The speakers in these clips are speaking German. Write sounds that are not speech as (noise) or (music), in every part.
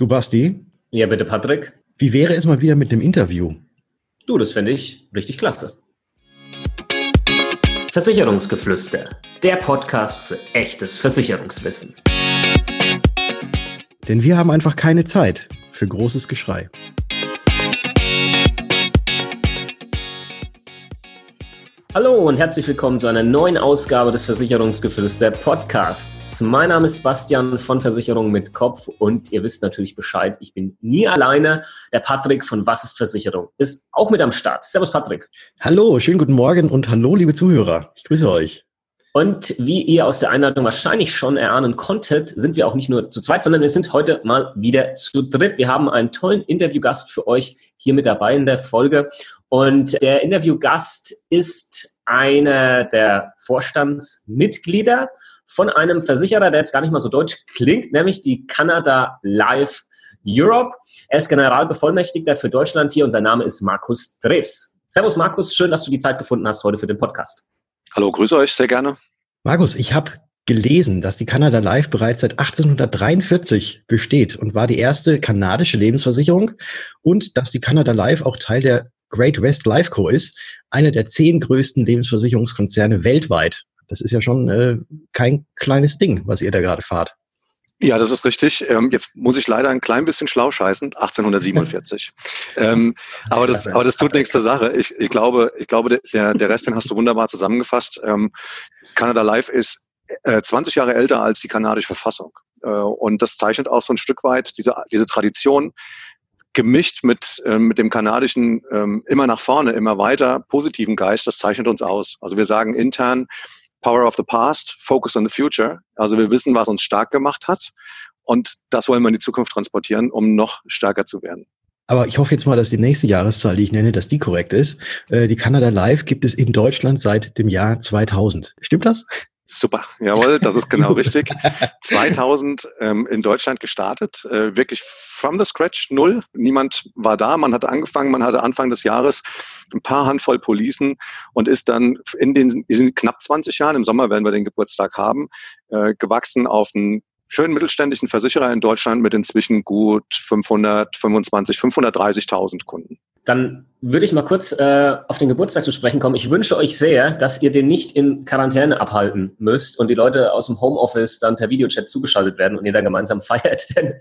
Du Basti? Ja, bitte, Patrick. Wie wäre es mal wieder mit dem Interview? Du, das finde ich richtig klasse. Versicherungsgeflüster, der Podcast für echtes Versicherungswissen. Denn wir haben einfach keine Zeit für großes Geschrei. Hallo und herzlich willkommen zu einer neuen Ausgabe des Versicherungsgeflüster Podcasts. Mein Name ist Bastian von Versicherung mit Kopf und ihr wisst natürlich Bescheid, ich bin nie alleine. Der Patrick von Was ist Versicherung ist auch mit am Start. Servus Patrick. Hallo, schönen guten Morgen und hallo liebe Zuhörer. Ich grüße euch. Und wie ihr aus der Einladung wahrscheinlich schon erahnen konntet, sind wir auch nicht nur zu zweit, sondern wir sind heute mal wieder zu dritt. Wir haben einen tollen Interviewgast für euch hier mit dabei in der Folge. Und der Interviewgast ist einer der Vorstandsmitglieder von einem Versicherer, der jetzt gar nicht mal so deutsch klingt, nämlich die Canada Life Europe. Er ist Generalbevollmächtigter für Deutschland hier und sein Name ist Markus Drews. Servus Markus, schön, dass du die Zeit gefunden hast heute für den Podcast. Hallo, grüße euch sehr gerne. Markus, ich habe gelesen, dass die Canada Life bereits seit 1843 besteht und war die erste kanadische Lebensversicherung und dass die Canada Life auch Teil der Great West Life Co. ist, eine der zehn größten Lebensversicherungskonzerne weltweit. Das ist ja schon äh, kein kleines Ding, was ihr da gerade fahrt. Ja, das ist richtig. Ähm, jetzt muss ich leider ein klein bisschen schlau scheißen. 1847. (laughs) ähm, aber, das, aber das tut nichts zur Sache. Ich, ich glaube, ich glaube der, der Rest, den hast du wunderbar zusammengefasst. Ähm, Canada Life ist äh, 20 Jahre älter als die kanadische Verfassung. Äh, und das zeichnet auch so ein Stück weit diese, diese Tradition, gemischt mit, äh, mit dem kanadischen ähm, immer nach vorne, immer weiter positiven Geist, das zeichnet uns aus. Also wir sagen intern, Power of the Past, Focus on the Future. Also wir wissen, was uns stark gemacht hat und das wollen wir in die Zukunft transportieren, um noch stärker zu werden. Aber ich hoffe jetzt mal, dass die nächste Jahreszahl, die ich nenne, dass die korrekt ist. Äh, die Canada Live gibt es in Deutschland seit dem Jahr 2000. Stimmt das? Super, jawohl, das ist genau (laughs) richtig. 2000 ähm, in Deutschland gestartet, äh, wirklich from the scratch, null. Niemand war da, man hatte angefangen, man hatte Anfang des Jahres ein paar Handvoll Policen und ist dann in den sind knapp 20 Jahren, im Sommer werden wir den Geburtstag haben, äh, gewachsen auf einen schönen mittelständischen Versicherer in Deutschland mit inzwischen gut 525, 530.000 Kunden. Dann würde ich mal kurz äh, auf den Geburtstag zu sprechen kommen. Ich wünsche euch sehr, dass ihr den nicht in Quarantäne abhalten müsst und die Leute aus dem Homeoffice dann per Videochat zugeschaltet werden und ihr da gemeinsam (laughs) feiert. Denn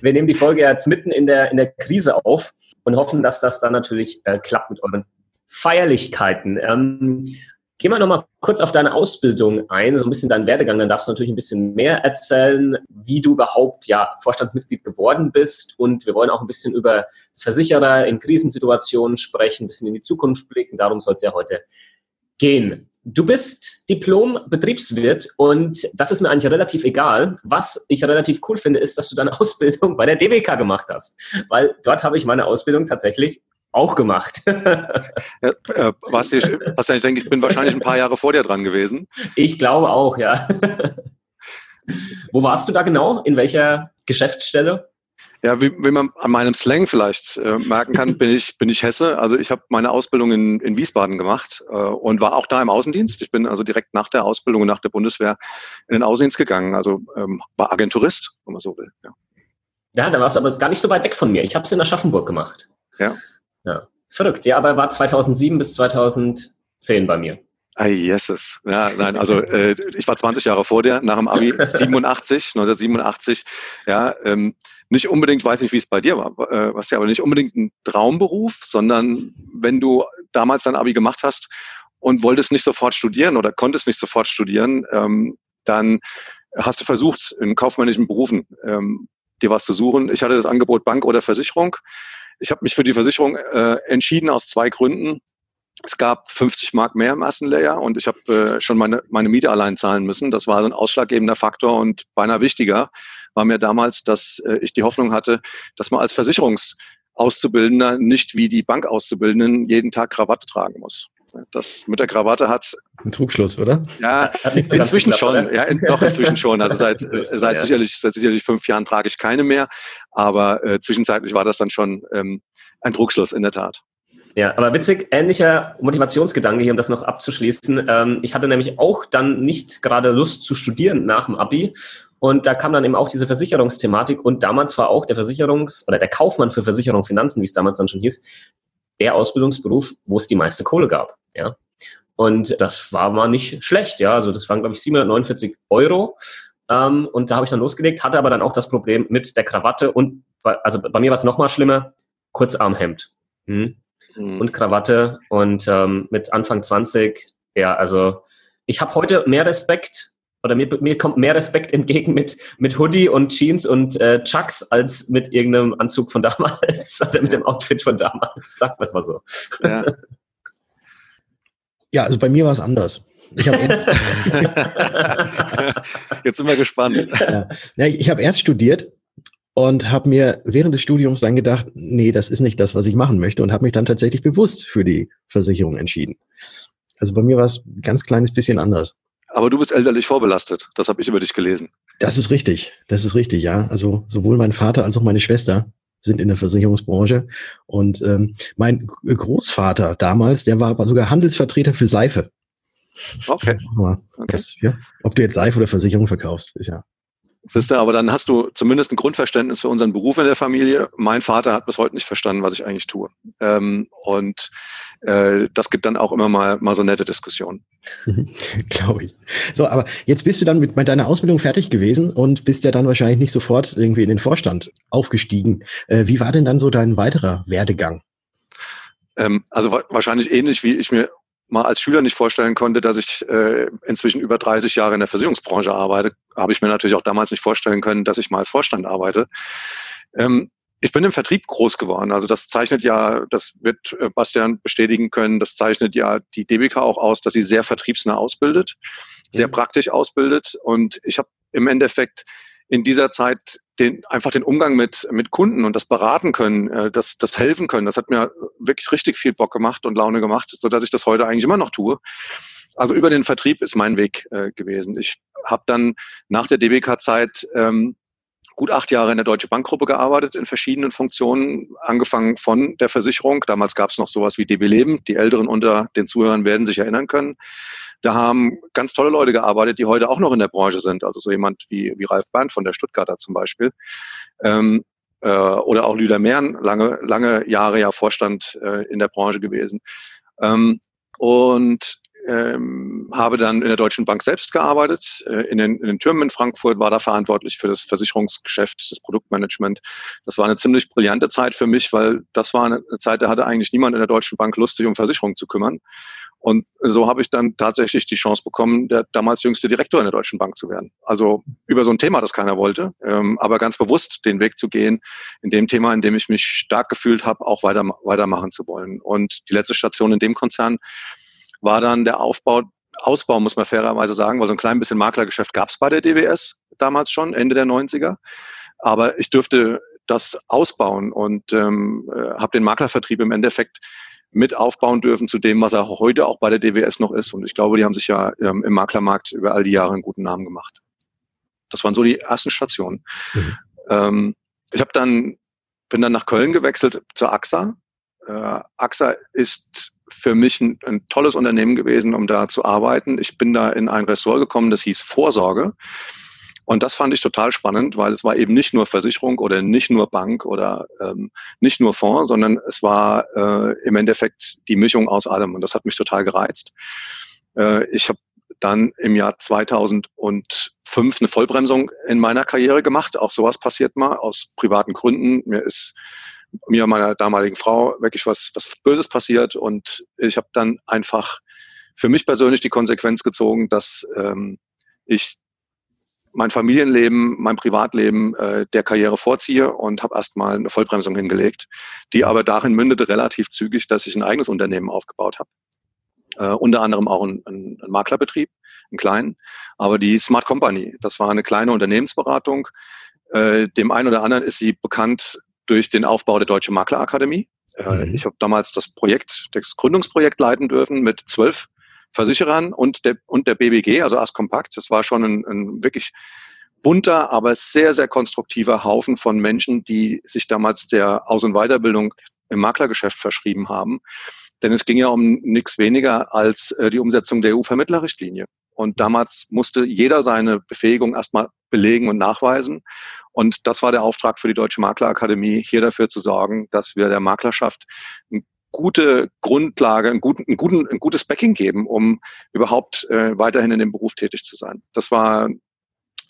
wir nehmen die Folge jetzt mitten in der, in der Krise auf und hoffen, dass das dann natürlich äh, klappt mit euren Feierlichkeiten. Ähm, Geh mal nochmal kurz auf deine Ausbildung ein, so ein bisschen deinen Werdegang. Dann darfst du natürlich ein bisschen mehr erzählen, wie du überhaupt ja Vorstandsmitglied geworden bist. Und wir wollen auch ein bisschen über Versicherer in Krisensituationen sprechen, ein bisschen in die Zukunft blicken. Darum soll es ja heute gehen. Du bist Diplom-Betriebswirt und das ist mir eigentlich relativ egal. Was ich relativ cool finde, ist, dass du deine (laughs) Ausbildung bei der DWK gemacht hast. Weil dort habe ich meine Ausbildung tatsächlich auch gemacht. (laughs) ja, äh, was ich, was ich denke, ich bin wahrscheinlich ein paar Jahre vor dir dran gewesen. Ich glaube auch, ja. Wo warst du da genau? In welcher Geschäftsstelle? Ja, wie, wie man an meinem Slang vielleicht äh, merken kann, bin ich, bin ich Hesse. Also ich habe meine Ausbildung in, in Wiesbaden gemacht äh, und war auch da im Außendienst. Ich bin also direkt nach der Ausbildung und nach der Bundeswehr in den Außendienst gegangen. Also ähm, war Agenturist, wenn man so will. Ja. ja, da warst du aber gar nicht so weit weg von mir. Ich habe es in Aschaffenburg gemacht. Ja. Ja. Verrückt. Ja, aber war 2007 bis 2010 bei mir. Ah, yeses. Ja, nein, also (laughs) äh, ich war 20 Jahre vor dir, nach dem Abi (laughs) 87, 1987. Ja, ähm, nicht unbedingt, weiß nicht, wie es bei dir war, äh, was ja, aber nicht unbedingt ein Traumberuf, sondern wenn du damals dein Abi gemacht hast und wolltest nicht sofort studieren oder konntest nicht sofort studieren, ähm, dann hast du versucht, in kaufmännischen Berufen ähm, dir was zu suchen. Ich hatte das Angebot Bank oder Versicherung. Ich habe mich für die Versicherung äh, entschieden aus zwei Gründen. Es gab 50 Mark mehr im ersten Layer und ich habe äh, schon meine, meine Miete allein zahlen müssen. Das war ein ausschlaggebender Faktor und beinahe wichtiger war mir damals, dass äh, ich die Hoffnung hatte, dass man als Versicherungsauszubildender nicht wie die Bankauszubildenden jeden Tag Krawatte tragen muss. Das mit der Krawatte hat. Ein Trugschluss, oder? Ja, so inzwischen schon. Ja, in, doch, inzwischen schon. Also seit, (laughs) seit, sicherlich, seit sicherlich fünf Jahren trage ich keine mehr. Aber äh, zwischenzeitlich war das dann schon ähm, ein Trugschluss, in der Tat. Ja, aber witzig, ähnlicher Motivationsgedanke hier, um das noch abzuschließen. Ähm, ich hatte nämlich auch dann nicht gerade Lust zu studieren nach dem Abi Und da kam dann eben auch diese Versicherungsthematik und damals war auch der Versicherungs- oder der Kaufmann für Versicherung Finanzen, wie es damals dann schon hieß, der Ausbildungsberuf, wo es die meiste Kohle gab. Ja. Und das war mal nicht schlecht, ja. Also das waren, glaube ich, 749 Euro. Ähm, und da habe ich dann losgelegt, hatte aber dann auch das Problem mit der Krawatte und also bei mir war es nochmal schlimmer, Kurzarmhemd. Hm. Mhm. Und Krawatte und ähm, mit Anfang 20, ja, also ich habe heute mehr Respekt oder mir, mir kommt mehr Respekt entgegen mit, mit Hoodie und Jeans und äh, Chucks als mit irgendeinem Anzug von damals (laughs) oder mit dem Outfit von damals. Sag es mal so. Ja. ja, also bei mir war es anders. Ich erst, (laughs) Jetzt sind wir gespannt. Ja. Ja, ich habe erst studiert und habe mir während des Studiums dann gedacht, nee, das ist nicht das, was ich machen möchte und habe mich dann tatsächlich bewusst für die Versicherung entschieden. Also bei mir war es ein ganz kleines bisschen anders. Aber du bist elterlich vorbelastet. Das habe ich über dich gelesen. Das ist richtig. Das ist richtig, ja. Also sowohl mein Vater als auch meine Schwester sind in der Versicherungsbranche. Und ähm, mein Großvater damals, der war aber sogar Handelsvertreter für Seife. Okay. okay. Das, ja, ob du jetzt Seife oder Versicherung verkaufst, ist ja Siehst du, aber dann hast du zumindest ein Grundverständnis für unseren Beruf in der Familie. Mein Vater hat bis heute nicht verstanden, was ich eigentlich tue. Ähm, und äh, das gibt dann auch immer mal, mal so nette Diskussionen. (laughs) Glaube ich. So, aber jetzt bist du dann mit, mit deiner Ausbildung fertig gewesen und bist ja dann wahrscheinlich nicht sofort irgendwie in den Vorstand aufgestiegen. Äh, wie war denn dann so dein weiterer Werdegang? Ähm, also wa wahrscheinlich ähnlich, wie ich mir mal als Schüler nicht vorstellen konnte, dass ich äh, inzwischen über 30 Jahre in der Versicherungsbranche arbeite, habe ich mir natürlich auch damals nicht vorstellen können, dass ich mal als Vorstand arbeite. Ähm, ich bin im Vertrieb groß geworden. Also das zeichnet ja, das wird äh, Bastian bestätigen können, das zeichnet ja die DBK auch aus, dass sie sehr vertriebsnah ausbildet, sehr mhm. praktisch ausbildet. Und ich habe im Endeffekt in dieser Zeit den, einfach den Umgang mit, mit Kunden und das beraten können, äh, das, das helfen können, das hat mir wirklich richtig viel Bock gemacht und Laune gemacht, so dass ich das heute eigentlich immer noch tue. Also über den Vertrieb ist mein Weg äh, gewesen. Ich habe dann nach der DBK-Zeit ähm, gut acht Jahre in der Deutsche Bankgruppe gearbeitet in verschiedenen Funktionen, angefangen von der Versicherung. Damals gab es noch sowas wie DB Leben. Die Älteren unter den Zuhörern werden sich erinnern können. Da haben ganz tolle Leute gearbeitet, die heute auch noch in der Branche sind. Also so jemand wie, wie Ralf Bernd von der Stuttgarter zum Beispiel. Ähm, äh, oder auch Lüder Mehren, lange, lange Jahre ja Vorstand äh, in der Branche gewesen. Ähm, und ähm, habe dann in der Deutschen Bank selbst gearbeitet, äh, in, den, in den Türmen in Frankfurt, war da verantwortlich für das Versicherungsgeschäft, das Produktmanagement. Das war eine ziemlich brillante Zeit für mich, weil das war eine Zeit, da hatte eigentlich niemand in der Deutschen Bank Lust, sich um Versicherungen zu kümmern. Und so habe ich dann tatsächlich die Chance bekommen, der damals jüngste Direktor in der Deutschen Bank zu werden. Also über so ein Thema, das keiner wollte, ähm, aber ganz bewusst den Weg zu gehen, in dem Thema, in dem ich mich stark gefühlt habe, auch weiter, weitermachen zu wollen. Und die letzte Station in dem Konzern war dann der Aufbau, Ausbau, muss man fairerweise sagen, weil so ein klein bisschen Maklergeschäft gab es bei der DWS damals schon, Ende der 90er. Aber ich dürfte das ausbauen und ähm, äh, habe den Maklervertrieb im Endeffekt mit aufbauen dürfen zu dem, was er heute auch bei der DWS noch ist. Und ich glaube, die haben sich ja ähm, im Maklermarkt über all die Jahre einen guten Namen gemacht. Das waren so die ersten Stationen. Mhm. Ähm, ich habe dann bin dann nach Köln gewechselt zur AXA äh, AXA ist für mich ein, ein, tolles Unternehmen gewesen, um da zu arbeiten. Ich bin da in ein Ressort gekommen, das hieß Vorsorge. Und das fand ich total spannend, weil es war eben nicht nur Versicherung oder nicht nur Bank oder ähm, nicht nur Fonds, sondern es war äh, im Endeffekt die Mischung aus allem. Und das hat mich total gereizt. Äh, ich habe dann im Jahr 2005 eine Vollbremsung in meiner Karriere gemacht. Auch sowas passiert mal aus privaten Gründen. Mir ist mir und meiner damaligen Frau wirklich was, was Böses passiert und ich habe dann einfach für mich persönlich die Konsequenz gezogen, dass ähm, ich mein Familienleben, mein Privatleben äh, der Karriere vorziehe und habe erstmal eine Vollbremsung hingelegt, die aber darin mündete relativ zügig, dass ich ein eigenes Unternehmen aufgebaut habe. Äh, unter anderem auch ein, ein, ein Maklerbetrieb, einen kleinen, aber die Smart Company, das war eine kleine Unternehmensberatung. Äh, dem einen oder anderen ist sie bekannt durch den Aufbau der Deutsche Maklerakademie. Äh, mhm. Ich habe damals das Projekt, das Gründungsprojekt leiten dürfen mit zwölf Versicherern und der, und der BBG, also As Kompakt. Das war schon ein, ein wirklich bunter, aber sehr, sehr konstruktiver Haufen von Menschen, die sich damals der Aus- und Weiterbildung im Maklergeschäft verschrieben haben. Denn es ging ja um nichts weniger als äh, die Umsetzung der EU-Vermittlerrichtlinie. Und damals musste jeder seine Befähigung erstmal belegen und nachweisen. Und das war der Auftrag für die Deutsche Maklerakademie, hier dafür zu sorgen, dass wir der Maklerschaft eine gute Grundlage, ein, guten, ein, guten, ein gutes Backing geben, um überhaupt äh, weiterhin in dem Beruf tätig zu sein. Das war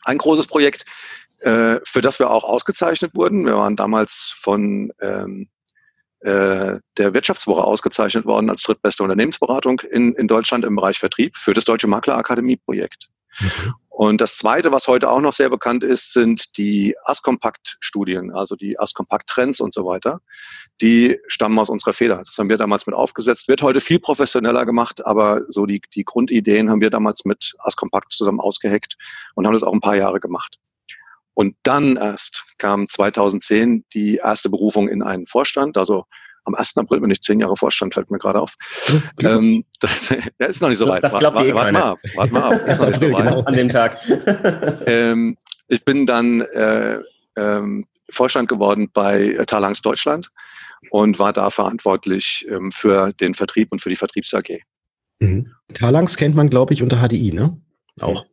ein großes Projekt, äh, für das wir auch ausgezeichnet wurden. Wir waren damals von ähm, äh, der Wirtschaftswoche ausgezeichnet worden als drittbeste Unternehmensberatung in, in Deutschland im Bereich Vertrieb für das Deutsche Maklerakademie-Projekt. Mhm. Und das Zweite, was heute auch noch sehr bekannt ist, sind die Askompakt-Studien, also die Askompakt-Trends und so weiter. Die stammen aus unserer Feder. Das haben wir damals mit aufgesetzt. Wird heute viel professioneller gemacht, aber so die, die Grundideen haben wir damals mit Askompakt zusammen ausgeheckt und haben das auch ein paar Jahre gemacht. Und dann erst kam 2010 die erste Berufung in einen Vorstand. Also am 1. April bin ich zehn Jahre Vorstand, fällt mir gerade auf. ähm, das (laughs) ja, ist noch nicht so weit. Das glaubt ihr eh wart, mal ab, wart mal ab. Ist (laughs) noch nicht so weit. Genau. An dem Tag. (laughs) ähm, ich bin dann äh, ähm, Vorstand geworden bei Talangs Deutschland und war da verantwortlich ähm, für den Vertrieb und für die Vertriebs AG. Mhm. Talangs kennt man, glaube ich, unter HDI, ne? Auch.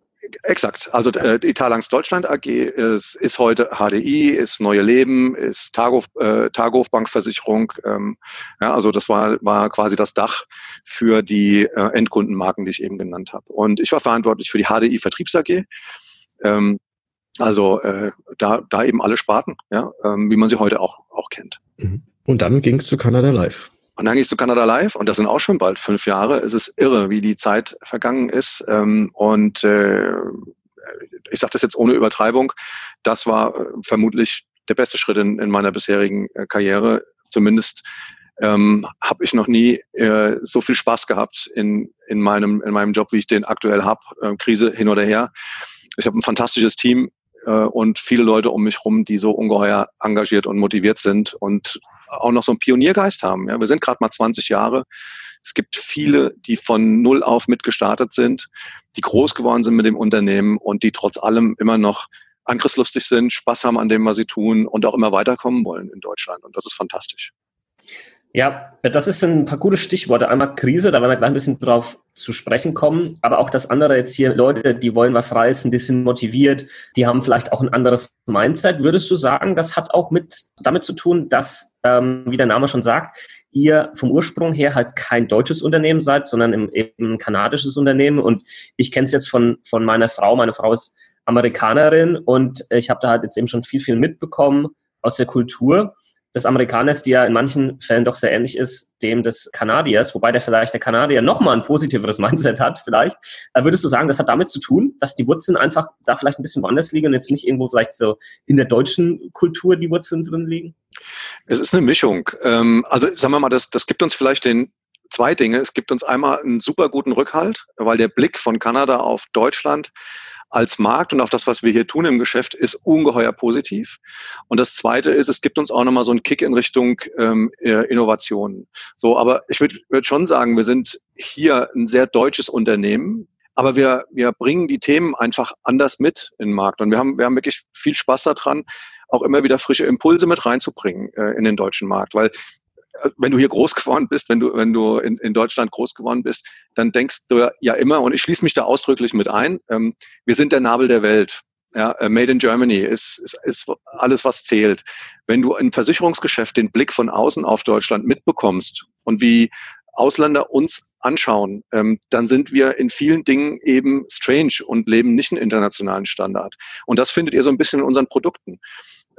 Exakt. Also äh, Talangs Deutschland AG ist, ist heute HDI, ist Neue Leben, ist Targof, äh, Targof Bankversicherung. Ähm, ja, also das war, war quasi das Dach für die äh, Endkundenmarken, die ich eben genannt habe. Und ich war verantwortlich für die HDI Vertriebs AG. Ähm, also äh, da, da eben alle Sparten, ja, ähm, wie man sie heute auch, auch kennt. Mhm. Und dann ging es zu Canada Live. Und dann gehst du Kanada Live und das sind auch schon bald fünf Jahre. Es ist irre, wie die Zeit vergangen ist. Ähm, und äh, ich sage das jetzt ohne Übertreibung, das war äh, vermutlich der beste Schritt in, in meiner bisherigen äh, Karriere. Zumindest ähm, habe ich noch nie äh, so viel Spaß gehabt in, in, meinem, in meinem Job, wie ich den aktuell habe. Äh, Krise hin oder her. Ich habe ein fantastisches Team äh, und viele Leute um mich herum, die so ungeheuer engagiert und motiviert sind und auch noch so einen Pioniergeist haben. Ja, wir sind gerade mal 20 Jahre. Es gibt viele, die von null auf mitgestartet sind, die groß geworden sind mit dem Unternehmen und die trotz allem immer noch angriffslustig sind, Spaß haben an dem, was sie tun und auch immer weiterkommen wollen in Deutschland. Und das ist fantastisch. Ja, das ist ein paar gute Stichworte. Einmal Krise, da werden wir gleich ein bisschen drauf zu sprechen kommen. Aber auch das andere jetzt hier, Leute, die wollen was reißen, die sind motiviert, die haben vielleicht auch ein anderes Mindset. Würdest du sagen, das hat auch mit damit zu tun, dass, ähm, wie der Name schon sagt, ihr vom Ursprung her halt kein deutsches Unternehmen seid, sondern eben ein kanadisches Unternehmen. Und ich kenne es jetzt von, von meiner Frau. Meine Frau ist Amerikanerin und ich habe da halt jetzt eben schon viel, viel mitbekommen aus der Kultur des Amerikaners, die ja in manchen Fällen doch sehr ähnlich ist, dem des Kanadiers, wobei der vielleicht der Kanadier nochmal ein positiveres (laughs) Mindset hat, vielleicht. Äh, würdest du sagen, das hat damit zu tun, dass die Wurzeln einfach da vielleicht ein bisschen woanders liegen und jetzt nicht irgendwo vielleicht so in der deutschen Kultur die Wurzeln drin liegen? Es ist eine Mischung. Ähm, also sagen wir mal, das, das gibt uns vielleicht den zwei Dinge. Es gibt uns einmal einen super guten Rückhalt, weil der Blick von Kanada auf Deutschland als Markt und auf das, was wir hier tun im Geschäft, ist ungeheuer positiv. Und das Zweite ist, es gibt uns auch nochmal so einen Kick in Richtung ähm, äh, Innovation. So, aber ich würde würd schon sagen, wir sind hier ein sehr deutsches Unternehmen. Aber wir, wir bringen die Themen einfach anders mit in den Markt. Und wir haben, wir haben wirklich viel Spaß daran, auch immer wieder frische Impulse mit reinzubringen äh, in den deutschen Markt. Weil wenn du hier groß geworden bist, wenn du, wenn du in, in Deutschland groß geworden bist, dann denkst du ja immer, und ich schließe mich da ausdrücklich mit ein, ähm, wir sind der Nabel der Welt. Ja, äh, Made in Germany ist, ist, ist alles, was zählt. Wenn du im Versicherungsgeschäft den Blick von außen auf Deutschland mitbekommst und wie Ausländer uns anschauen, ähm, dann sind wir in vielen Dingen eben strange und leben nicht einen internationalen Standard. Und das findet ihr so ein bisschen in unseren Produkten.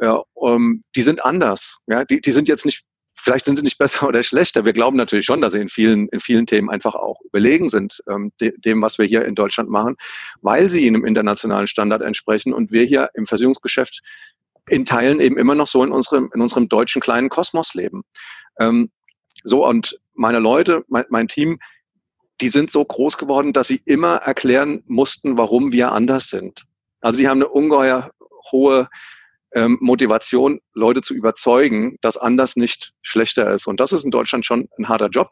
Ja, ähm, die sind anders. Ja, die, die sind jetzt nicht Vielleicht sind sie nicht (laughs) besser oder schlechter. Wir glauben natürlich schon, dass sie in vielen, in vielen Themen einfach auch überlegen sind, ähm, de, dem, was wir hier in Deutschland machen, weil sie einem internationalen Standard entsprechen und wir hier im Versicherungsgeschäft in Teilen eben immer noch so in unserem, in unserem deutschen kleinen Kosmos leben. Ähm, so, und meine Leute, mein, mein Team, die sind so groß geworden, dass sie immer erklären mussten, warum wir anders sind. Also die haben eine ungeheuer hohe ähm, Motivation, Leute zu überzeugen, dass anders nicht schlechter ist. Und das ist in Deutschland schon ein harter Job.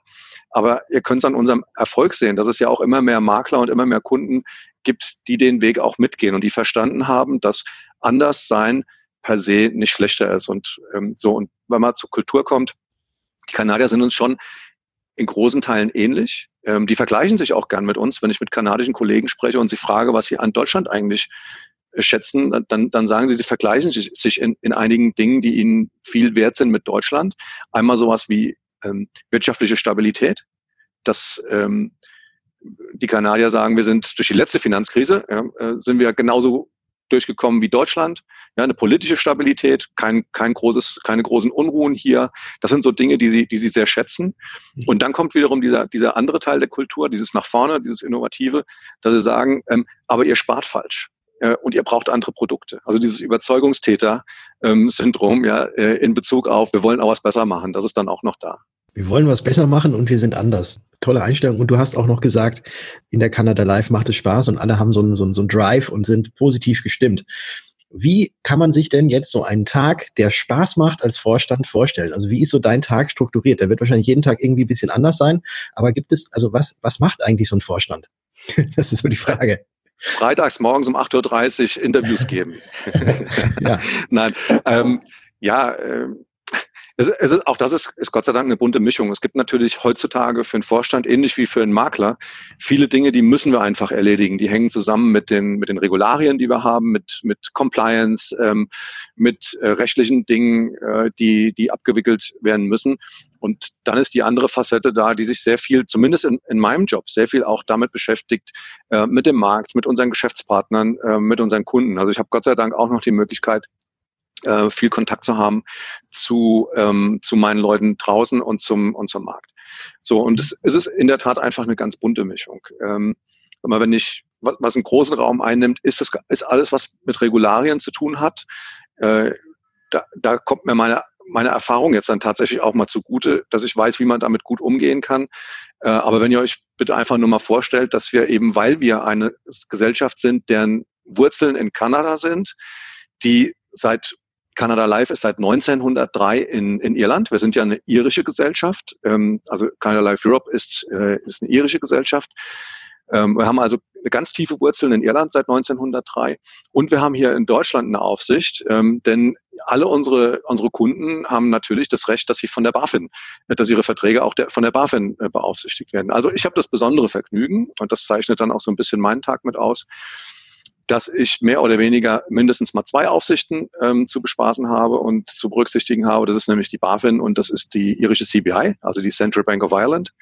Aber ihr könnt es an unserem Erfolg sehen, dass es ja auch immer mehr Makler und immer mehr Kunden gibt, die den Weg auch mitgehen und die verstanden haben, dass anders sein per se nicht schlechter ist. Und ähm, so, und wenn man zur Kultur kommt, die Kanadier sind uns schon in großen Teilen ähnlich. Ähm, die vergleichen sich auch gern mit uns. Wenn ich mit kanadischen Kollegen spreche und sie frage, was sie an Deutschland eigentlich schätzen, dann, dann sagen sie, sie vergleichen sich in, in einigen Dingen, die ihnen viel wert sind mit Deutschland. Einmal sowas wie ähm, wirtschaftliche Stabilität. Das ähm, die Kanadier sagen, wir sind durch die letzte Finanzkrise, ja, äh, sind wir genauso durchgekommen wie Deutschland. Ja, eine politische Stabilität, kein, kein großes, keine großen Unruhen hier. Das sind so Dinge, die sie, die sie sehr schätzen. Mhm. Und dann kommt wiederum dieser, dieser andere Teil der Kultur, dieses nach vorne, dieses Innovative, dass sie sagen, ähm, aber ihr spart falsch äh, und ihr braucht andere Produkte. Also dieses Überzeugungstäter-Syndrom ja, äh, in Bezug auf, wir wollen auch was besser machen, das ist dann auch noch da. Wir wollen was besser machen und wir sind anders. Tolle Einstellung. Und du hast auch noch gesagt, in der Kanada Live macht es Spaß und alle haben so einen, so einen, so einen Drive und sind positiv gestimmt. Wie kann man sich denn jetzt so einen Tag, der Spaß macht, als Vorstand vorstellen? Also wie ist so dein Tag strukturiert? Der wird wahrscheinlich jeden Tag irgendwie ein bisschen anders sein. Aber gibt es, also was, was macht eigentlich so ein Vorstand? (laughs) das ist so die Frage. Freitags morgens um 8.30 Uhr Interviews (laughs) geben. (laughs) ja. Nein, ähm, ja, äh, es, es ist, auch das ist, ist Gott sei Dank eine bunte Mischung. Es gibt natürlich heutzutage für einen Vorstand, ähnlich wie für einen Makler, viele Dinge, die müssen wir einfach erledigen. Die hängen zusammen mit den, mit den Regularien, die wir haben, mit, mit Compliance, ähm, mit äh, rechtlichen Dingen, äh, die, die abgewickelt werden müssen. Und dann ist die andere Facette da, die sich sehr viel, zumindest in, in meinem Job, sehr viel auch damit beschäftigt, äh, mit dem Markt, mit unseren Geschäftspartnern, äh, mit unseren Kunden. Also ich habe Gott sei Dank auch noch die Möglichkeit, äh, viel Kontakt zu haben zu, ähm, zu meinen Leuten draußen und zum, und zum Markt. So, und es, es ist in der Tat einfach eine ganz bunte Mischung. Ähm, aber wenn ich, was, was einen großen Raum einnimmt, ist das ist alles, was mit Regularien zu tun hat. Äh, da, da kommt mir meine meine Erfahrung jetzt dann tatsächlich auch mal zugute, dass ich weiß, wie man damit gut umgehen kann. Äh, aber wenn ihr euch bitte einfach nur mal vorstellt, dass wir eben, weil wir eine Gesellschaft sind, deren Wurzeln in Kanada sind, die seit Canada Live ist seit 1903 in, in Irland. Wir sind ja eine irische Gesellschaft. Ähm, also Canada Live Europe ist, äh, ist eine irische Gesellschaft. Ähm, wir haben also ganz tiefe Wurzeln in Irland seit 1903 und wir haben hier in Deutschland eine Aufsicht, ähm, denn alle unsere, unsere Kunden haben natürlich das Recht, dass sie von der BaFin, dass ihre Verträge auch der, von der BaFin äh, beaufsichtigt werden. Also ich habe das besondere Vergnügen und das zeichnet dann auch so ein bisschen meinen Tag mit aus, dass ich mehr oder weniger mindestens mal zwei Aufsichten ähm, zu bespaßen habe und zu berücksichtigen habe. Das ist nämlich die BaFin und das ist die irische CBI, also die Central Bank of Ireland.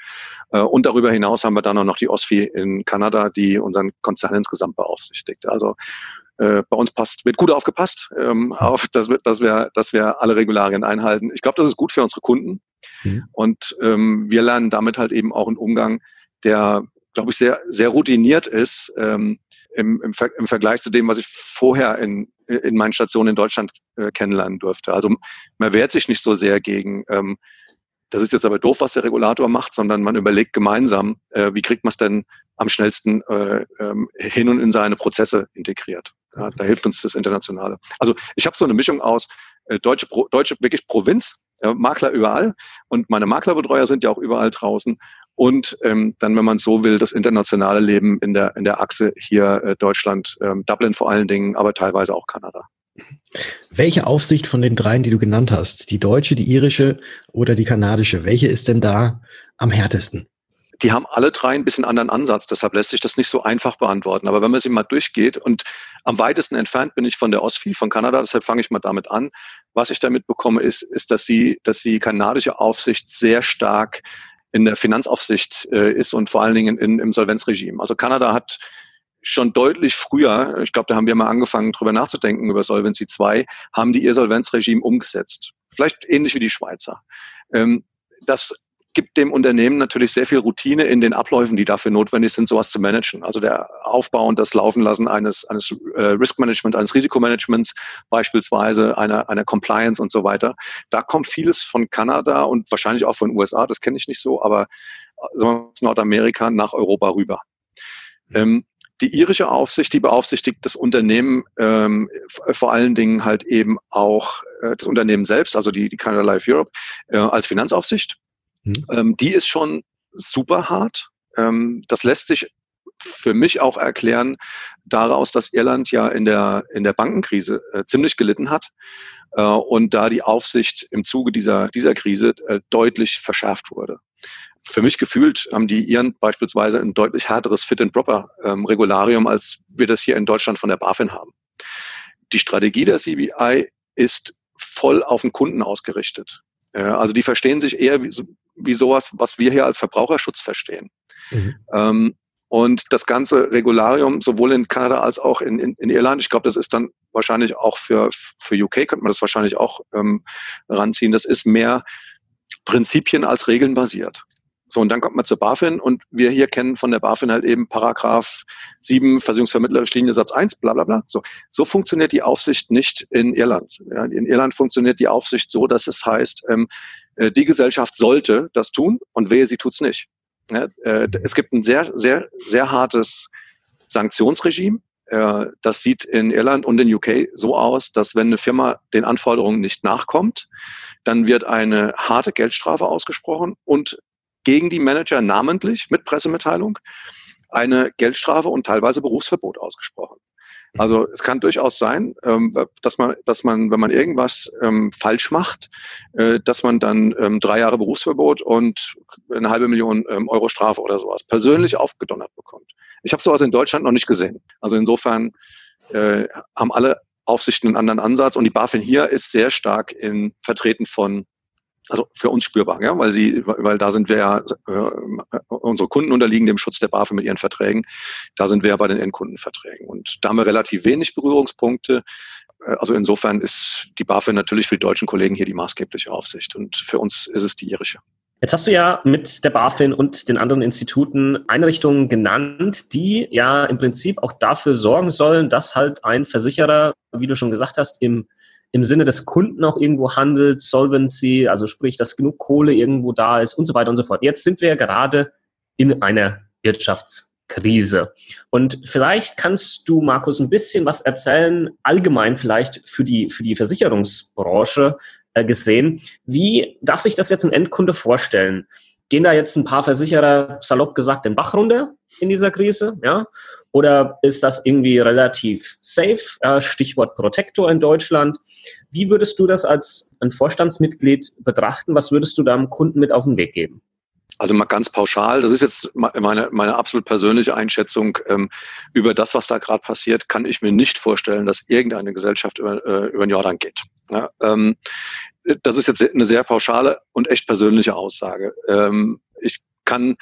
Äh, und darüber hinaus haben wir dann auch noch die OSFI in Kanada, die unseren Konzern insgesamt beaufsichtigt. Also äh, bei uns passt, wird gut aufgepasst, ähm, auf, dass, wir, dass, wir, dass wir alle Regularien einhalten. Ich glaube, das ist gut für unsere Kunden. Mhm. Und ähm, wir lernen damit halt eben auch einen Umgang, der, glaube ich, sehr, sehr routiniert ist. Ähm, im, im, Ver im Vergleich zu dem, was ich vorher in, in meinen Stationen in Deutschland äh, kennenlernen durfte. Also man wehrt sich nicht so sehr gegen, ähm, das ist jetzt aber doof, was der Regulator macht, sondern man überlegt gemeinsam, äh, wie kriegt man es denn am schnellsten äh, ähm, hin und in seine Prozesse integriert. Ja, da hilft uns das Internationale. Also ich habe so eine Mischung aus äh, deutsche, Pro, deutsche wirklich Provinz, äh, Makler überall und meine Maklerbetreuer sind ja auch überall draußen und ähm, dann, wenn man so will, das internationale Leben in der, in der Achse hier äh, Deutschland, ähm, Dublin vor allen Dingen, aber teilweise auch Kanada. Welche Aufsicht von den dreien, die du genannt hast, die deutsche, die irische oder die kanadische, welche ist denn da am härtesten? Die haben alle drei ein bisschen anderen Ansatz, deshalb lässt sich das nicht so einfach beantworten. Aber wenn man sie mal durchgeht und am weitesten entfernt bin ich von der OSFI, von Kanada, deshalb fange ich mal damit an. Was ich damit bekomme, ist, ist, dass sie, dass die kanadische Aufsicht sehr stark in der Finanzaufsicht äh, ist und vor allen Dingen in, im Solvenzregime. Also Kanada hat schon deutlich früher, ich glaube, da haben wir mal angefangen, drüber nachzudenken über Solvency 2, haben die ihr Solvenzregime umgesetzt. Vielleicht ähnlich wie die Schweizer. Ähm, das gibt dem Unternehmen natürlich sehr viel Routine in den Abläufen, die dafür notwendig sind, sowas zu managen. Also der Aufbau und das Laufenlassen eines, eines äh, Risk Management, eines Risikomanagements, beispielsweise einer, einer Compliance und so weiter. Da kommt vieles von Kanada und wahrscheinlich auch von den USA, das kenne ich nicht so, aber sagen wir, Nordamerika nach Europa rüber. Ähm, die irische Aufsicht, die beaufsichtigt das Unternehmen ähm, vor allen Dingen halt eben auch äh, das Unternehmen selbst, also die, die Canada Life Europe, äh, als Finanzaufsicht. Mhm. Ähm, die ist schon super hart. Ähm, das lässt sich für mich auch erklären daraus, dass Irland ja in der, in der Bankenkrise äh, ziemlich gelitten hat äh, und da die Aufsicht im Zuge dieser, dieser Krise äh, deutlich verschärft wurde. Für mich gefühlt haben die Iren beispielsweise ein deutlich härteres Fit-and-Proper-Regularium, ähm, als wir das hier in Deutschland von der BaFin haben. Die Strategie der CBI ist voll auf den Kunden ausgerichtet. Äh, also die verstehen sich eher wie, wie sowas, was wir hier als Verbraucherschutz verstehen. Mhm. Ähm, und das ganze Regularium, sowohl in Kanada als auch in, in, in Irland, ich glaube, das ist dann wahrscheinlich auch für, für UK, könnte man das wahrscheinlich auch ähm, ranziehen, das ist mehr Prinzipien als Regeln basiert. So, und dann kommt man zur BaFin und wir hier kennen von der BaFin halt eben Paragraph 7 Versicherungsvermittlerrichtlinie Satz 1, bla bla bla. So, so funktioniert die Aufsicht nicht in Irland. Ja, in Irland funktioniert die Aufsicht so, dass es heißt, ähm, äh, die Gesellschaft sollte das tun und wehe, sie tut's nicht. Ja, äh, es gibt ein sehr, sehr, sehr hartes Sanktionsregime. Äh, das sieht in Irland und in UK so aus, dass wenn eine Firma den Anforderungen nicht nachkommt, dann wird eine harte Geldstrafe ausgesprochen und gegen die Manager namentlich mit Pressemitteilung eine Geldstrafe und teilweise Berufsverbot ausgesprochen. Mhm. Also es kann durchaus sein, ähm, dass man, dass man, wenn man irgendwas ähm, falsch macht, äh, dass man dann ähm, drei Jahre Berufsverbot und eine halbe Million Euro Strafe oder sowas persönlich aufgedonnert bekommt. Ich habe sowas in Deutschland noch nicht gesehen. Also insofern äh, haben alle Aufsichten einen anderen Ansatz und die BaFin hier ist sehr stark in Vertreten von also für uns spürbar, ja, weil sie, weil da sind wir ja, äh, unsere Kunden unterliegen dem Schutz der BaFin mit ihren Verträgen. Da sind wir ja bei den Endkundenverträgen. Und da haben wir relativ wenig Berührungspunkte. Äh, also insofern ist die BaFin natürlich für die deutschen Kollegen hier die maßgebliche Aufsicht. Und für uns ist es die irische. Jetzt hast du ja mit der BaFin und den anderen Instituten Einrichtungen genannt, die ja im Prinzip auch dafür sorgen sollen, dass halt ein Versicherer, wie du schon gesagt hast, im im Sinne des Kunden auch irgendwo handelt, Solvency, also sprich, dass genug Kohle irgendwo da ist und so weiter und so fort. Jetzt sind wir ja gerade in einer Wirtschaftskrise. Und vielleicht kannst du, Markus, ein bisschen was erzählen, allgemein vielleicht für die, für die Versicherungsbranche äh, gesehen. Wie darf sich das jetzt ein Endkunde vorstellen? Gehen da jetzt ein paar Versicherer, salopp gesagt, den Bach runter in dieser Krise? Ja? Oder ist das irgendwie relativ safe? Stichwort Protektor in Deutschland. Wie würdest du das als ein Vorstandsmitglied betrachten? Was würdest du da dem Kunden mit auf den Weg geben? Also mal ganz pauschal, das ist jetzt meine, meine absolut persönliche Einschätzung ähm, über das, was da gerade passiert, kann ich mir nicht vorstellen, dass irgendeine Gesellschaft über, äh, über den Jordan geht. Ja, ähm, das ist jetzt eine sehr pauschale und echt persönliche Aussage. Ähm, ich kann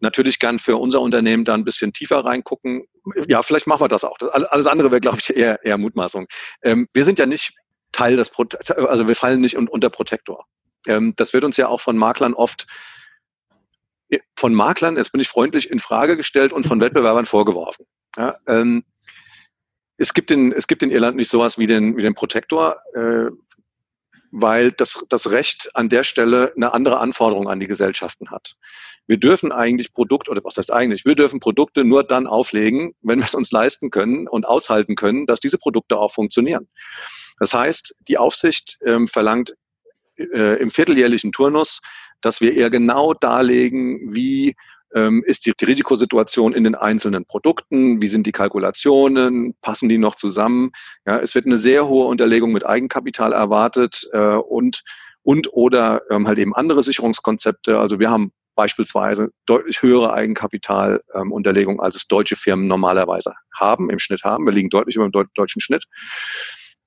natürlich gern für unser Unternehmen da ein bisschen tiefer reingucken. Ja, vielleicht machen wir das auch. alles andere wäre, glaube ich, eher, eher Mutmaßung. Ähm, wir sind ja nicht Teil des, Pro also wir fallen nicht unter Protektor. Ähm, das wird uns ja auch von Maklern oft äh, von Maklern, jetzt bin ich freundlich, in Frage gestellt und von Wettbewerbern vorgeworfen. Ja, ähm, es gibt in, es gibt in Irland nicht sowas wie den, wie den Protektor. Äh, weil das, das Recht an der Stelle eine andere Anforderung an die Gesellschaften hat. Wir dürfen eigentlich Produkte, oder was heißt eigentlich, wir dürfen Produkte nur dann auflegen, wenn wir es uns leisten können und aushalten können, dass diese Produkte auch funktionieren. Das heißt, die Aufsicht ähm, verlangt äh, im vierteljährlichen Turnus, dass wir eher genau darlegen, wie ähm, ist die Risikosituation in den einzelnen Produkten, wie sind die Kalkulationen, passen die noch zusammen. Ja, es wird eine sehr hohe Unterlegung mit Eigenkapital erwartet äh, und und oder ähm, halt eben andere Sicherungskonzepte. Also wir haben beispielsweise deutlich höhere Eigenkapitalunterlegung, ähm, als es deutsche Firmen normalerweise haben, im Schnitt haben. Wir liegen deutlich über dem deutschen Schnitt.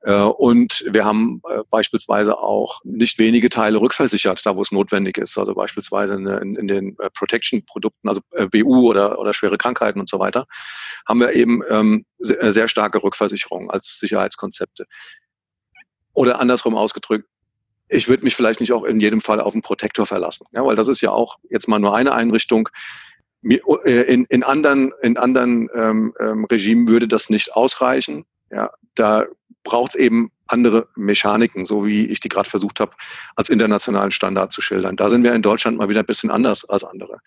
Äh, und wir haben äh, beispielsweise auch nicht wenige Teile rückversichert, da wo es notwendig ist. Also beispielsweise in, den äh, Protection-Produkten, also BU oder, oder schwere Krankheiten und so weiter, haben wir eben ähm, sehr starke Rückversicherungen als Sicherheitskonzepte. Oder andersrum ausgedrückt, ich würde mich vielleicht nicht auch in jedem Fall auf einen Protektor verlassen, ja, weil das ist ja auch jetzt mal nur eine Einrichtung. In, in anderen, in anderen ähm, ähm, Regimen würde das nicht ausreichen. Ja, da braucht es eben andere Mechaniken, so wie ich die gerade versucht habe, als internationalen Standard zu schildern. Da sind wir in Deutschland mal wieder ein bisschen anders als andere.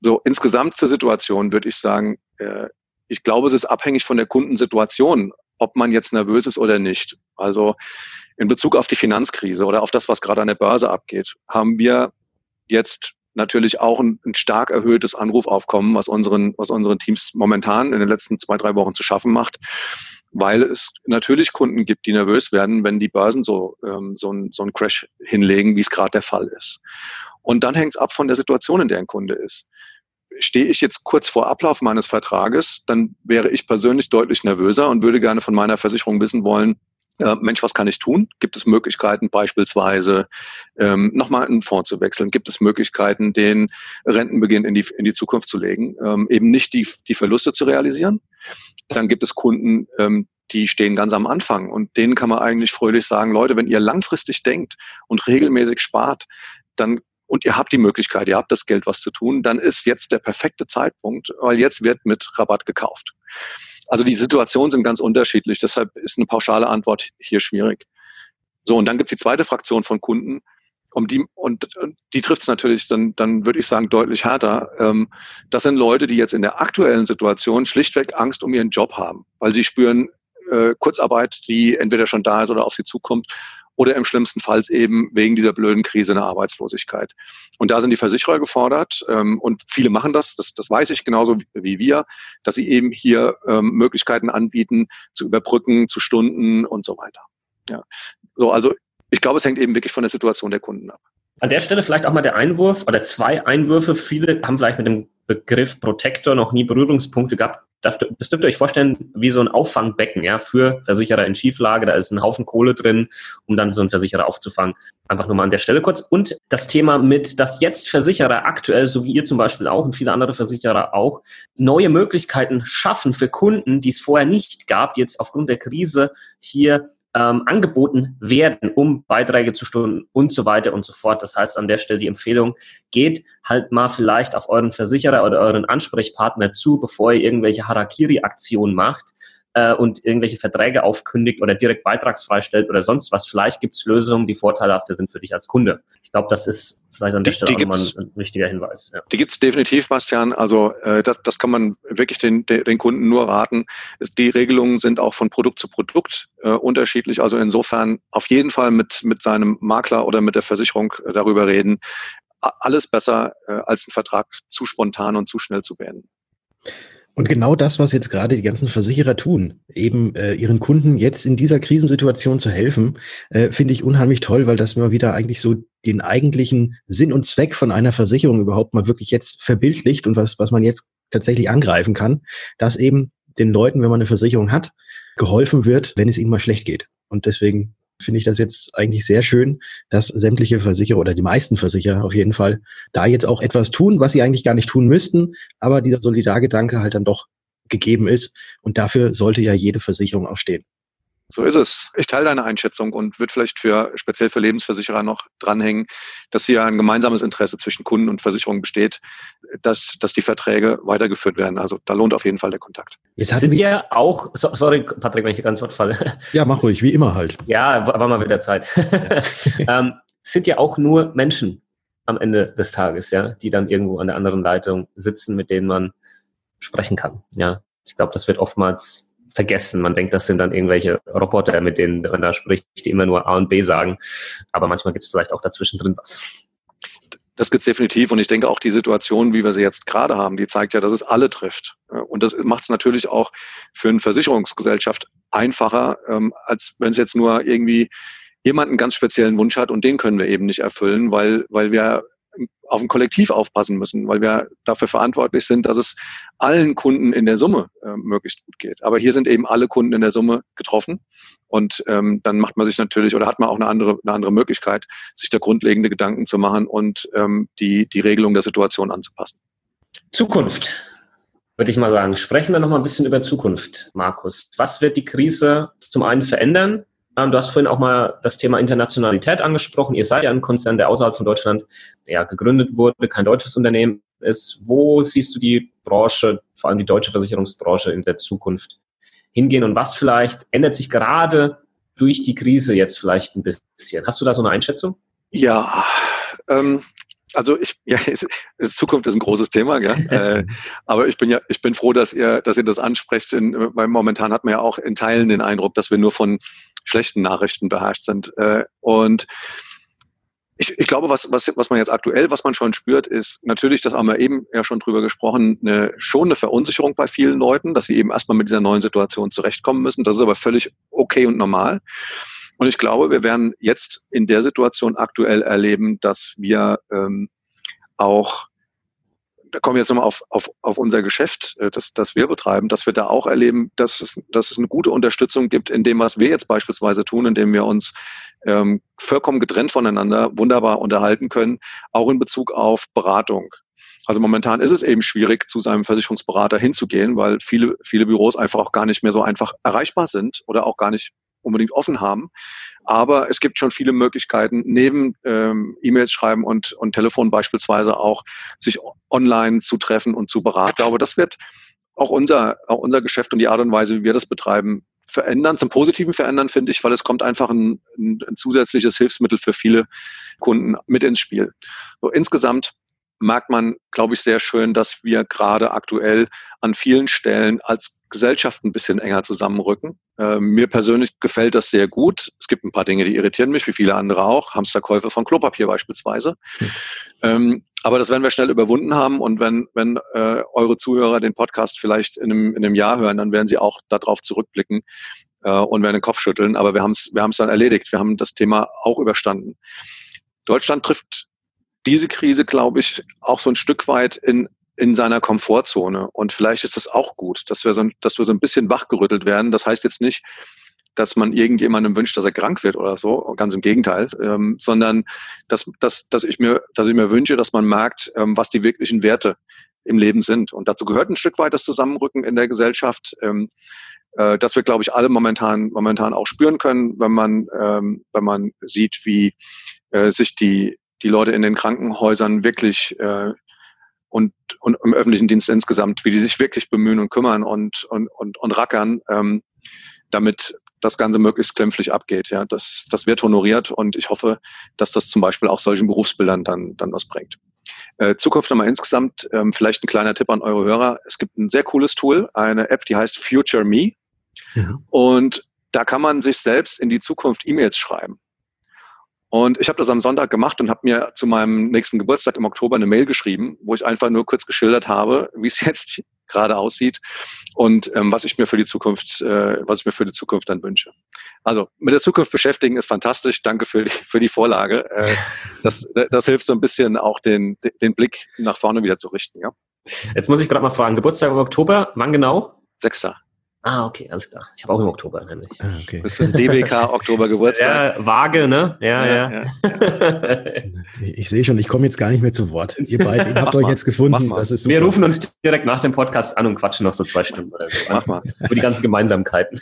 So, insgesamt zur Situation würde ich sagen, äh, ich glaube, es ist abhängig von der Kundensituation, ob man jetzt nervös ist oder nicht. Also in Bezug auf die Finanzkrise oder auf das, was gerade an der Börse abgeht, haben wir jetzt natürlich auch ein, ein, stark erhöhtes Anrufaufkommen, was unseren, was unseren Teams momentan in den letzten zwei, drei Wochen zu schaffen macht, weil es natürlich Kunden gibt, die nervös werden, wenn die Börsen so, ähm, so, ein, so einen Crash hinlegen, wie es gerade der Fall ist. Und dann hängt es ab von der Situation, in der ein Kunde ist. Stehe ich jetzt kurz vor Ablauf meines Vertrages, dann wäre ich persönlich deutlich nervöser und würde gerne von meiner Versicherung wissen wollen, Mensch, was kann ich tun? Gibt es Möglichkeiten, beispielsweise ähm, nochmal einen Fonds zu wechseln? Gibt es Möglichkeiten, den Rentenbeginn in die, in die Zukunft zu legen, ähm, eben nicht die, die Verluste zu realisieren? Dann gibt es Kunden, ähm, die stehen ganz am Anfang und denen kann man eigentlich fröhlich sagen, Leute, wenn ihr langfristig denkt und regelmäßig spart, dann und ihr habt die Möglichkeit, ihr habt das Geld, was zu tun, dann ist jetzt der perfekte Zeitpunkt, weil jetzt wird mit Rabatt gekauft. Also die Situationen sind ganz unterschiedlich, deshalb ist eine pauschale Antwort hier schwierig. So, und dann gibt es die zweite Fraktion von Kunden, um die, und die trifft es natürlich dann, dann würde ich sagen, deutlich härter. Ähm, das sind Leute, die jetzt in der aktuellen Situation schlichtweg Angst um ihren Job haben, weil sie spüren äh, Kurzarbeit, die entweder schon da ist oder auf sie zukommt oder im schlimmsten Fall eben wegen dieser blöden Krise eine Arbeitslosigkeit. Und da sind die Versicherer gefordert ähm, und viele machen das, das, das weiß ich genauso wie wir, dass sie eben hier ähm, Möglichkeiten anbieten, zu überbrücken, zu Stunden und so weiter. Ja. So, also ich glaube, es hängt eben wirklich von der Situation der Kunden ab. An der Stelle vielleicht auch mal der Einwurf oder zwei Einwürfe. Viele haben vielleicht mit dem Begriff Protektor noch nie Berührungspunkte gehabt das dürft ihr euch vorstellen wie so ein Auffangbecken ja, für Versicherer in Schieflage. Da ist ein Haufen Kohle drin, um dann so einen Versicherer aufzufangen. Einfach nur mal an der Stelle kurz. Und das Thema mit, dass jetzt Versicherer aktuell, so wie ihr zum Beispiel auch und viele andere Versicherer auch, neue Möglichkeiten schaffen für Kunden, die es vorher nicht gab, die jetzt aufgrund der Krise hier ähm, angeboten werden, um Beiträge zu stunden und so weiter und so fort. Das heißt an der Stelle die Empfehlung, geht halt mal vielleicht auf euren Versicherer oder euren Ansprechpartner zu, bevor ihr irgendwelche Harakiri-Aktionen macht äh, und irgendwelche Verträge aufkündigt oder direkt beitragsfrei stellt oder sonst was. Vielleicht gibt es Lösungen, die vorteilhafter sind für dich als Kunde. Ich glaube, das ist vielleicht an der Stelle die auch nochmal ein, ein, wichtiger Hinweis. Ja. Die gibt es definitiv, Bastian. Also äh, das, das kann man wirklich den, den Kunden nur raten. Die Regelungen sind auch von Produkt zu Produkt äh, unterschiedlich. Also insofern auf jeden Fall mit, mit seinem Makler oder mit der Versicherung äh, darüber reden. Alles besser, äh, als einen Vertrag zu spontan und zu schnell zu beenden. Und genau das, was jetzt gerade die ganzen Versicherer tun, eben äh, ihren Kunden jetzt in dieser Krisensituation zu helfen, äh, finde ich unheimlich toll, weil das immer wieder eigentlich so den eigentlichen Sinn und Zweck von einer Versicherung überhaupt mal wirklich jetzt verbildlicht und was, was man jetzt tatsächlich angreifen kann, dass eben den Leuten, wenn man eine Versicherung hat, geholfen wird, wenn es ihnen mal schlecht geht. Und deswegen finde ich das jetzt eigentlich sehr schön, dass sämtliche Versicherer oder die meisten Versicherer auf jeden Fall da jetzt auch etwas tun, was sie eigentlich gar nicht tun müssten, aber dieser Solidargedanke halt dann doch gegeben ist. Und dafür sollte ja jede Versicherung auch stehen. So ist es. Ich teile deine Einschätzung und würde vielleicht für speziell für Lebensversicherer noch dranhängen, dass hier ein gemeinsames Interesse zwischen Kunden und Versicherung besteht, dass, dass die Verträge weitergeführt werden. Also da lohnt auf jeden Fall der Kontakt. Jetzt sind ja auch, so, sorry Patrick, wenn ich ganz Wort falle. Ja, mach ruhig, wie immer halt. Ja, war mal wieder Zeit. (laughs) ähm, sind ja auch nur Menschen am Ende des Tages, ja, die dann irgendwo an der anderen Leitung sitzen, mit denen man sprechen kann. Ja, ich glaube, das wird oftmals vergessen. Man denkt, das sind dann irgendwelche Roboter, mit denen man da spricht, die immer nur A und B sagen. Aber manchmal gibt es vielleicht auch dazwischen drin was. Das gibt es definitiv. Und ich denke auch die Situation, wie wir sie jetzt gerade haben, die zeigt ja, dass es alle trifft. Und das macht es natürlich auch für eine Versicherungsgesellschaft einfacher, ähm, als wenn es jetzt nur irgendwie jemand einen ganz speziellen Wunsch hat und den können wir eben nicht erfüllen, weil, weil wir auf ein Kollektiv aufpassen müssen, weil wir dafür verantwortlich sind, dass es allen Kunden in der Summe äh, möglichst gut geht. Aber hier sind eben alle Kunden in der Summe getroffen und ähm, dann macht man sich natürlich oder hat man auch eine andere, eine andere Möglichkeit, sich da grundlegende Gedanken zu machen und ähm, die, die Regelung der Situation anzupassen. Zukunft, würde ich mal sagen. Sprechen wir noch mal ein bisschen über Zukunft, Markus. Was wird die Krise zum einen verändern? Ähm, du hast vorhin auch mal das Thema Internationalität angesprochen. Ihr seid ja ein Konzern, der außerhalb von Deutschland ja, gegründet wurde, kein deutsches Unternehmen ist. Wo siehst du die Branche, vor allem die deutsche Versicherungsbranche in der Zukunft hingehen und was vielleicht ändert sich gerade durch die Krise jetzt vielleicht ein bisschen? Hast du da so eine Einschätzung? Ja, ähm, also ich, ja, (laughs) Zukunft ist ein großes Thema, gell? (laughs) äh, aber ich bin ja, ich bin froh, dass ihr, dass ihr das ansprecht. In, weil momentan hat man ja auch in Teilen den Eindruck, dass wir nur von schlechten Nachrichten beherrscht sind. Äh, und ich, ich glaube, was, was, was man jetzt aktuell, was man schon spürt, ist natürlich, das haben wir eben ja schon drüber gesprochen, eine, schon eine Verunsicherung bei vielen Leuten, dass sie eben erstmal mit dieser neuen Situation zurechtkommen müssen. Das ist aber völlig okay und normal. Und ich glaube, wir werden jetzt in der Situation aktuell erleben, dass wir ähm, auch da kommen wir jetzt nochmal auf, auf, auf unser Geschäft, äh, das, das wir betreiben, dass wir da auch erleben, dass es, dass es eine gute Unterstützung gibt in dem, was wir jetzt beispielsweise tun, indem wir uns ähm, vollkommen getrennt voneinander wunderbar unterhalten können, auch in Bezug auf Beratung. Also momentan ist es eben schwierig, zu seinem Versicherungsberater hinzugehen, weil viele, viele Büros einfach auch gar nicht mehr so einfach erreichbar sind oder auch gar nicht unbedingt offen haben. Aber es gibt schon viele Möglichkeiten, neben ähm, E-Mails schreiben und, und Telefon beispielsweise auch, sich online zu treffen und zu beraten. Aber das wird auch unser, auch unser Geschäft und die Art und Weise, wie wir das betreiben, verändern, zum Positiven verändern, finde ich, weil es kommt einfach ein, ein, ein zusätzliches Hilfsmittel für viele Kunden mit ins Spiel. So, insgesamt merkt man, glaube ich, sehr schön, dass wir gerade aktuell an vielen Stellen als Gesellschaft ein bisschen enger zusammenrücken. Äh, mir persönlich gefällt das sehr gut. Es gibt ein paar Dinge, die irritieren mich, wie viele andere auch. Hamsterkäufe von Klopapier beispielsweise. Hm. Ähm, aber das werden wir schnell überwunden haben. Und wenn, wenn äh, eure Zuhörer den Podcast vielleicht in einem, in einem Jahr hören, dann werden sie auch darauf zurückblicken äh, und werden den Kopf schütteln. Aber wir haben es wir haben's dann erledigt. Wir haben das Thema auch überstanden. Deutschland trifft diese Krise, glaube ich, auch so ein Stück weit in, in seiner Komfortzone. Und vielleicht ist das auch gut, dass wir, so, dass wir so ein bisschen wachgerüttelt werden. Das heißt jetzt nicht, dass man irgendjemandem wünscht, dass er krank wird oder so, ganz im Gegenteil, ähm, sondern dass, dass, dass, ich mir, dass ich mir wünsche, dass man merkt, ähm, was die wirklichen Werte im Leben sind. Und dazu gehört ein Stück weit das Zusammenrücken in der Gesellschaft, ähm, äh, das wir, glaube ich, alle momentan, momentan auch spüren können, wenn man, ähm, wenn man sieht, wie äh, sich die, die Leute in den Krankenhäusern wirklich äh, und, und im öffentlichen Dienst insgesamt, wie die sich wirklich bemühen und kümmern und, und, und, und rackern, ähm, damit das Ganze möglichst glimpflich abgeht. Ja, das, das wird honoriert und ich hoffe, dass das zum Beispiel auch solchen Berufsbildern dann, dann was bringt. Äh, Zukunft nochmal insgesamt, ähm, vielleicht ein kleiner Tipp an eure Hörer. Es gibt ein sehr cooles Tool, eine App, die heißt Future Me. Ja. Und da kann man sich selbst in die Zukunft E-Mails schreiben. Und ich habe das am Sonntag gemacht und habe mir zu meinem nächsten Geburtstag im Oktober eine Mail geschrieben, wo ich einfach nur kurz geschildert habe, wie es (laughs) jetzt gerade aussieht und ähm, was ich mir für die Zukunft, äh, was ich mir für die Zukunft dann wünsche. Also mit der Zukunft beschäftigen ist fantastisch. Danke für die, für die Vorlage. Äh, das, das hilft so ein bisschen auch den, den Blick nach vorne wieder zu richten. Ja. Jetzt muss ich gerade mal fragen, Geburtstag im Oktober, wann genau? Sechster. Ah, okay, alles klar. Ich habe auch im Oktober nämlich. Ah, okay. Das ist DBK (laughs) Oktober Geburtstag. Ja, vage, ne? Ja, ja. ja. ja. ich sehe schon, ich komme jetzt gar nicht mehr zu Wort. Ihr beiden habt euch mal, jetzt gefunden. Das ist super. Wir rufen uns direkt nach dem Podcast an und quatschen noch so zwei Stunden oder so. Mach mal. Über die ganzen Gemeinsamkeiten.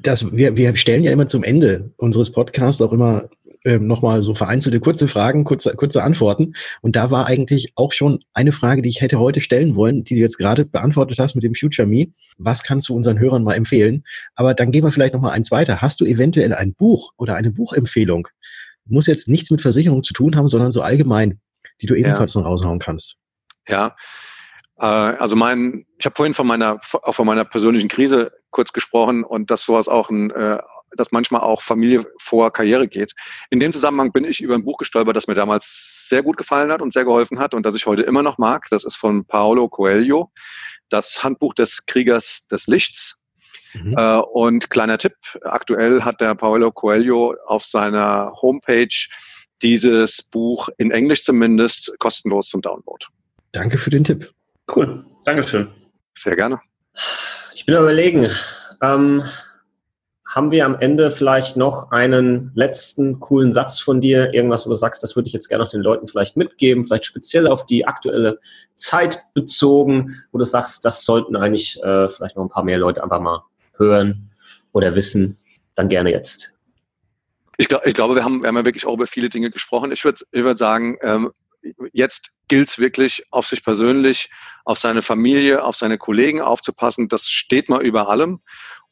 Das, wir, wir stellen ja immer zum Ende unseres Podcasts auch immer ähm, nochmal so vereinzelte kurze Fragen, kurze, kurze Antworten. Und da war eigentlich auch schon eine Frage, die ich hätte heute stellen wollen, die du jetzt gerade beantwortet hast mit dem Future Me. Was kannst du unseren Hörern mal empfehlen? Aber dann gehen wir vielleicht nochmal eins weiter. Hast du eventuell ein Buch oder eine Buchempfehlung? Muss jetzt nichts mit Versicherung zu tun haben, sondern so allgemein, die du ebenfalls ja. noch raushauen kannst. Ja, äh, also mein, ich habe vorhin von meiner, auch von meiner persönlichen Krise kurz gesprochen und dass sowas auch ein, äh, dass manchmal auch Familie vor Karriere geht. In dem Zusammenhang bin ich über ein Buch gestolpert, das mir damals sehr gut gefallen hat und sehr geholfen hat und das ich heute immer noch mag. Das ist von Paolo Coelho, das Handbuch des Kriegers des Lichts. Mhm. Äh, und kleiner Tipp, aktuell hat der Paolo Coelho auf seiner Homepage dieses Buch in Englisch zumindest kostenlos zum Download. Danke für den Tipp. Cool, Dankeschön. Sehr gerne. Ich bin überlegen, ähm, haben wir am Ende vielleicht noch einen letzten coolen Satz von dir? Irgendwas, wo du sagst, das würde ich jetzt gerne noch den Leuten vielleicht mitgeben, vielleicht speziell auf die aktuelle Zeit bezogen, wo du sagst, das sollten eigentlich äh, vielleicht noch ein paar mehr Leute einfach mal hören oder wissen. Dann gerne jetzt. Ich, glaub, ich glaube, wir haben, wir haben ja wirklich auch über viele Dinge gesprochen. Ich würde ich würd sagen, ähm, jetzt gilt es wirklich, auf sich persönlich, auf seine Familie, auf seine Kollegen aufzupassen. Das steht mal über allem.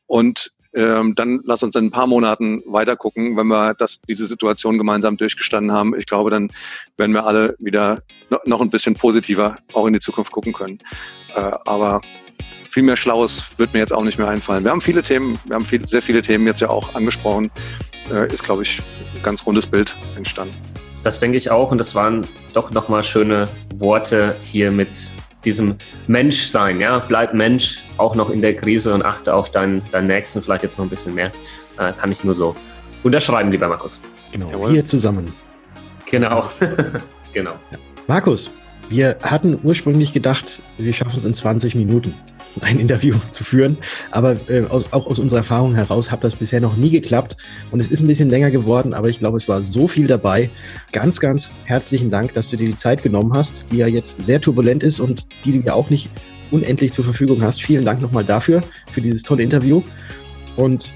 Und ähm, dann lass uns in ein paar Monaten weiter gucken, wenn wir das, diese Situation gemeinsam durchgestanden haben. Ich glaube, dann werden wir alle wieder noch ein bisschen positiver auch in die Zukunft gucken können. Äh, aber viel mehr Schlaues wird mir jetzt auch nicht mehr einfallen. Wir haben viele Themen, wir haben viel, sehr viele Themen jetzt ja auch angesprochen. Äh, ist, glaube ich, ein ganz rundes Bild entstanden. Das denke ich auch und das waren doch nochmal schöne Worte hier mit diesem Menschsein. Ja? Bleib Mensch, auch noch in der Krise und achte auf deinen, deinen Nächsten, vielleicht jetzt noch ein bisschen mehr. Äh, kann ich nur so unterschreiben, lieber Markus. Genau, Jawohl. hier zusammen. Genau, (laughs) genau. Ja. Markus, wir hatten ursprünglich gedacht, wir schaffen es in 20 Minuten (laughs) ein Interview zu führen. Aber äh, aus, auch aus unserer Erfahrung heraus hat das bisher noch nie geklappt. Und es ist ein bisschen länger geworden, aber ich glaube, es war so viel dabei. Ganz, ganz herzlichen Dank, dass du dir die Zeit genommen hast, die ja jetzt sehr turbulent ist und die du ja auch nicht unendlich zur Verfügung hast. Vielen Dank nochmal dafür, für dieses tolle Interview. Und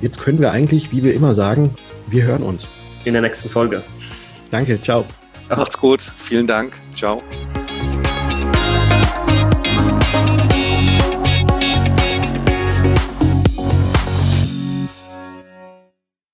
jetzt können wir eigentlich, wie wir immer sagen, wir hören uns. In der nächsten Folge. Danke, ciao. Macht's gut. Vielen Dank. Ciao.